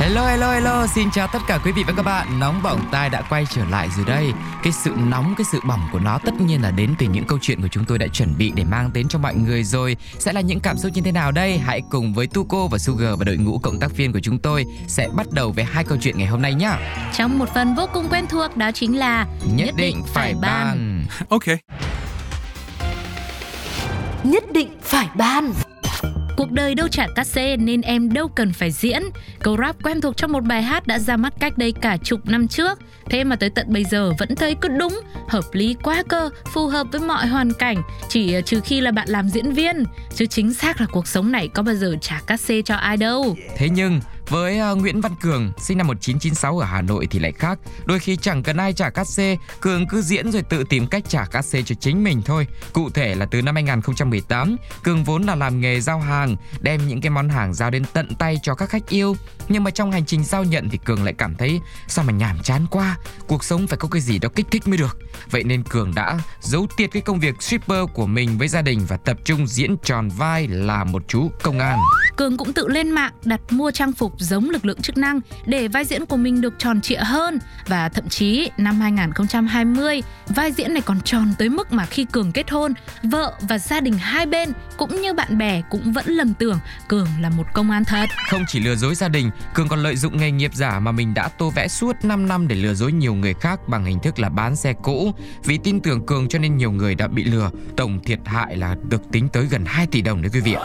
Hello hello hello, xin chào tất cả quý vị và các bạn. Nóng bỏng tai đã quay trở lại rồi đây. Cái sự nóng, cái sự bỏng của nó tất nhiên là đến từ những câu chuyện của chúng tôi đã chuẩn bị để mang đến cho mọi người rồi. Sẽ là những cảm xúc như thế nào đây? Hãy cùng với Tuko và Sugar và đội ngũ cộng tác viên của chúng tôi sẽ bắt đầu với hai câu chuyện ngày hôm nay nhé. Trong một phần vô cùng quen thuộc đó chính là Nhất định phải ban. Ok. Nhất định phải ban Cuộc đời đâu trả cát xê nên em đâu cần phải diễn. Câu rap quen thuộc trong một bài hát đã ra mắt cách đây cả chục năm trước. Thế mà tới tận bây giờ vẫn thấy cứ đúng, hợp lý quá cơ, phù hợp với mọi hoàn cảnh. Chỉ ờ, trừ khi là bạn làm diễn viên. Chứ chính xác là cuộc sống này có bao giờ trả cát xê cho ai đâu. Thế nhưng với uh, Nguyễn Văn Cường, sinh năm 1996 ở Hà Nội thì lại khác. Đôi khi chẳng cần ai trả cát xê, Cường cứ diễn rồi tự tìm cách trả cát xê cho chính mình thôi. Cụ thể là từ năm 2018, Cường vốn là làm nghề giao hàng, đem những cái món hàng giao đến tận tay cho các khách yêu. Nhưng mà trong hành trình giao nhận thì Cường lại cảm thấy sao mà nhàm chán quá, cuộc sống phải có cái gì đó kích thích mới được. Vậy nên Cường đã giấu tiệt cái công việc shipper của mình với gia đình và tập trung diễn tròn vai là một chú công an. Cường cũng tự lên mạng đặt mua trang phục giống lực lượng chức năng để vai diễn của mình được tròn trịa hơn và thậm chí năm 2020 vai diễn này còn tròn tới mức mà khi Cường kết hôn, vợ và gia đình hai bên cũng như bạn bè cũng vẫn lầm tưởng Cường là một công an thật. Không chỉ lừa dối gia đình, Cường còn lợi dụng nghề nghiệp giả mà mình đã tô vẽ suốt 5 năm để lừa dối nhiều người khác bằng hình thức là bán xe cũ. Vì tin tưởng Cường cho nên nhiều người đã bị lừa, tổng thiệt hại là được tính tới gần 2 tỷ đồng đấy quý vị ạ.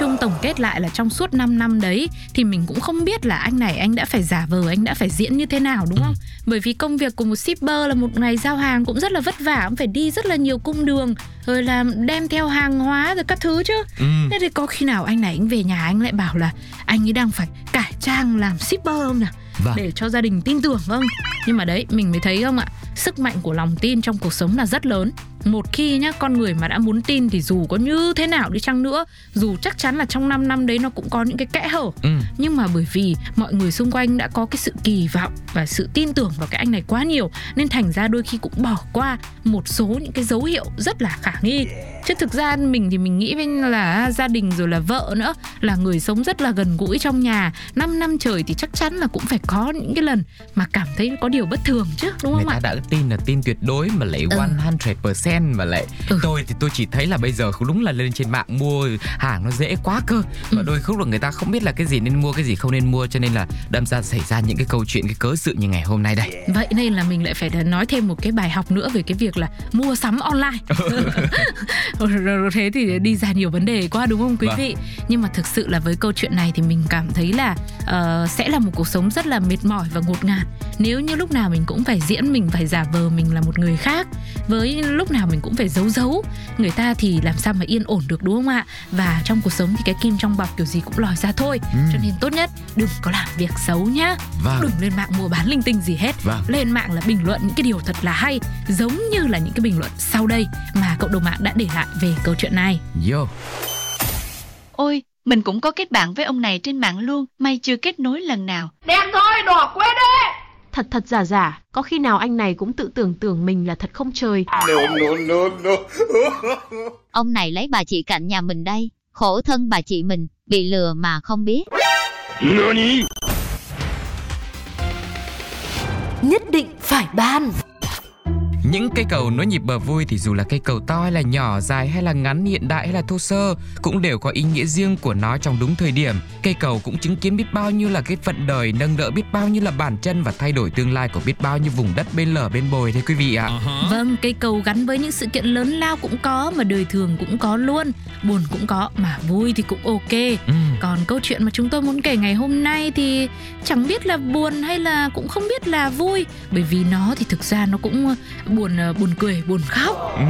Chung tổng kết lại là trong suốt 5 năm đấy thì mình cũng không biết là anh này anh đã phải giả vờ, anh đã phải diễn như thế nào đúng không? Bởi vì công việc của một shipper là một ngày giao hàng cũng rất là vất vả, cũng phải đi rất là nhiều cung đường rồi là đem theo hàng hóa rồi các thứ chứ. Ừ. Thế thì có khi nào anh này anh về nhà anh lại bảo là anh ấy đang phải cải trang làm shipper không nhỉ? Vâng. Để cho gia đình tin tưởng không? Nhưng mà đấy mình mới thấy không ạ? Sức mạnh của lòng tin trong cuộc sống là rất lớn. Một khi nhá con người mà đã muốn tin thì dù có như thế nào đi chăng nữa, dù chắc chắn là trong 5 năm đấy nó cũng có những cái kẽ hở. Ừ. Nhưng mà bởi vì mọi người xung quanh đã có cái sự kỳ vọng và sự tin tưởng vào cái anh này quá nhiều nên thành ra đôi khi cũng bỏ qua một số những cái dấu hiệu rất là khả nghi. Chứ thực ra mình thì mình nghĩ với là gia đình rồi là vợ nữa là người sống rất là gần gũi trong nhà 5 năm trời thì chắc chắn là cũng phải có những cái lần mà cảm thấy có điều bất thường chứ đúng Người không ta ạ? đã tin là tin tuyệt đối mà lại Ừ. 100% mà lại Ừ. tôi thì tôi chỉ thấy là bây giờ đúng là lên trên mạng mua hàng nó dễ quá cơ và Ừ. đôi lúc là người ta không biết là cái gì nên mua cái gì không nên mua cho nên là đâm ra xảy ra những cái câu chuyện cái cớ sự như ngày hôm nay đây Vậy nên là mình lại phải nói thêm một cái bài học nữa về cái việc là mua sắm online. rồi thế thì đi ra nhiều vấn đề quá đúng không quý Vâng. vị? Nhưng mà thực sự là với câu chuyện này thì mình cảm thấy là ờ, sẽ là một cuộc sống rất là mệt mỏi và ngột ngạt. Nếu như lúc nào mình cũng phải diễn mình phải giả vờ mình là một người khác, với lúc nào mình cũng phải giấu giấu người ta thì làm sao mà yên ổn được đúng không ạ? Và trong cuộc sống thì cái kim trong bọc kiểu gì cũng lòi ra thôi. Ừ. Cho nên tốt nhất đừng có làm việc xấu nhá. vâng Đừng lên mạng mua bán linh tinh gì hết vâng lên mạng là bình luận những cái điều thật là hay giống như là những cái bình luận sau đây mà cộng đồng mạng đã để lại về câu chuyện này yo Ôi, mình cũng có kết bạn với ông này trên mạng luôn, may chưa kết nối lần nào. Thật thật giả giả, có khi nào anh này cũng tự tưởng tưởng mình là thật không trời. Ông này lấy bà chị cạnh nhà mình đây. Khổ thân bà chị mình, bị lừa mà không biết. nhất định phải ban Những cây cầu nối nhịp bờ vui thì dù là cây cầu to hay là nhỏ, dài hay là ngắn, hiện đại hay là thô sơ cũng đều có ý nghĩa riêng của nó trong đúng thời điểm. Cây cầu cũng chứng kiến biết bao nhiêu là cái phận đời, nâng đỡ biết bao nhiêu là bản chân và thay đổi tương lai của biết bao nhiêu vùng đất bên lở bên bồi thế quý vị ạ. vâng cây cầu gắn với những sự kiện lớn lao cũng có mà đời thường cũng có luôn buồn cũng có mà vui thì cũng ok Ừ. còn câu chuyện mà chúng tôi muốn kể ngày hôm nay thì chẳng biết là buồn hay là cũng không biết là vui bởi vì nó thì thực ra nó cũng ờ, buồn ờ, buồn cười buồn khóc. Ừ,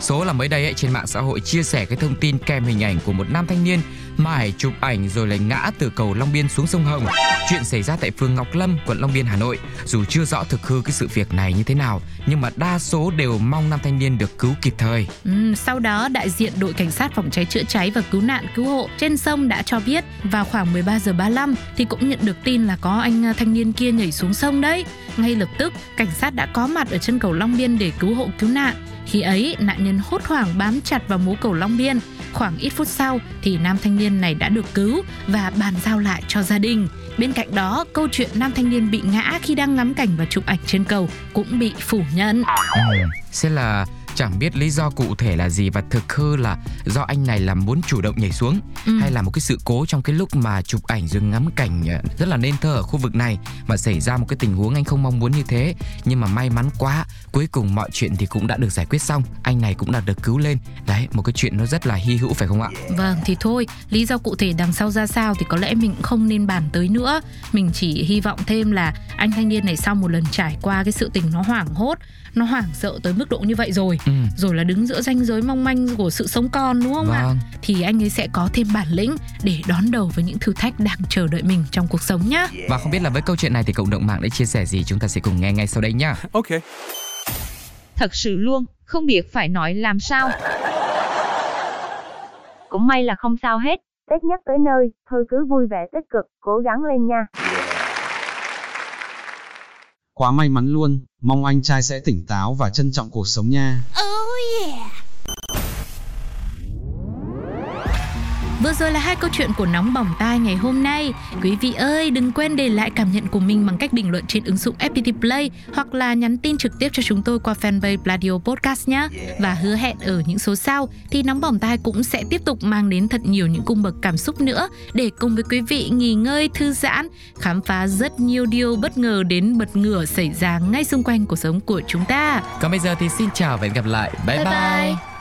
số là mới đây ấy, trên mạng xã hội chia sẻ cái thông tin kèm hình ảnh của một nam thanh niên mải chụp ảnh rồi lại ngã từ cầu Long Biên xuống sông Hồng. Chuyện xảy ra tại phường Ngọc Lâm, quận Long Biên, Hà Nội. Dù chưa rõ thực hư cái sự việc này như thế nào, nhưng mà đa số đều mong nam thanh niên được cứu kịp thời. Ừ, sau đó đại diện đội cảnh sát phòng cháy chữa cháy và cứu nạn cứu hộ trên sông đã cho biết vào khoảng 13 giờ 35 thì cũng nhận được tin là có anh ờ, thanh niên kia nhảy xuống sông đấy. Ngay lập tức, cảnh sát đã có mặt ở chân cầu Long Biên để cứu hộ cứu nạn. Khi ấy, nạn nhân hốt hoảng bám chặt vào mố cầu Long Biên. Khoảng ít phút sau thì nam thanh niên này đã được cứu và bàn giao lại cho gia đình. Bên cạnh đó, câu chuyện nam thanh niên bị ngã khi đang ngắm cảnh và chụp ảnh trên cầu cũng bị phủ nhận. Ừ, sẽ là chẳng biết lý do cụ thể là gì và thực hư là do anh này là muốn chủ động nhảy xuống Ừ. hay là một cái sự cố trong cái lúc mà chụp ảnh rồi ngắm cảnh ờ, rất là nên thơ ở khu vực này mà xảy ra một cái tình huống anh không mong muốn như thế. Nhưng mà may mắn quá cuối cùng mọi chuyện thì cũng đã được giải quyết xong. Anh này cũng đã được cứu lên. Đấy một cái chuyện nó rất là hy hữu phải không ạ? Vâng thì thôi, lý do cụ thể đằng sau ra sao thì có lẽ mình cũng không nên bàn tới nữa. Mình chỉ hy vọng thêm là anh thanh niên này sau một lần trải qua cái sự tình nó hoảng hốt, nó hoảng sợ tới mức độ như vậy rồi, ừ rồi là đứng giữa ranh giới mong manh của sự sống còn đúng không ạ? vâng Thì anh ấy sẽ có thêm bản lĩnh để đón đầu với những thử thách đang chờ đợi mình trong cuộc sống nhá. và không biết là với câu chuyện này thì cộng đồng mạng đã chia sẻ gì chúng ta sẽ cùng nghe ngay sau đây nhá Okay. Thật sự luôn, không biết phải nói làm sao. Cũng may là không sao hết. Tết nhất tới nơi, thôi cứ vui vẻ tích cực, cố gắng lên nha. Quá may mắn luôn, mong anh trai sẽ tỉnh táo và trân trọng cuộc sống nha. Ừ. Vừa rồi là hai câu chuyện của nóng bỏng tai ngày hôm nay. Quý vị ơi, đừng quên để lại cảm nhận của mình bằng cách bình luận trên ứng dụng FPT Play hoặc là nhắn tin trực tiếp cho chúng tôi qua fanpage Pladio Podcast nhé. Và hứa hẹn ở những số sau thì nóng bỏng tai cũng sẽ tiếp tục mang đến thật nhiều những cung bậc cảm xúc nữa để cùng với quý vị nghỉ ngơi, thư giãn, khám phá rất nhiều điều bất ngờ đến bật ngửa xảy ra ngay xung quanh cuộc sống của chúng ta. còn bây giờ thì xin chào và hẹn gặp lại bye Bye bye. bye.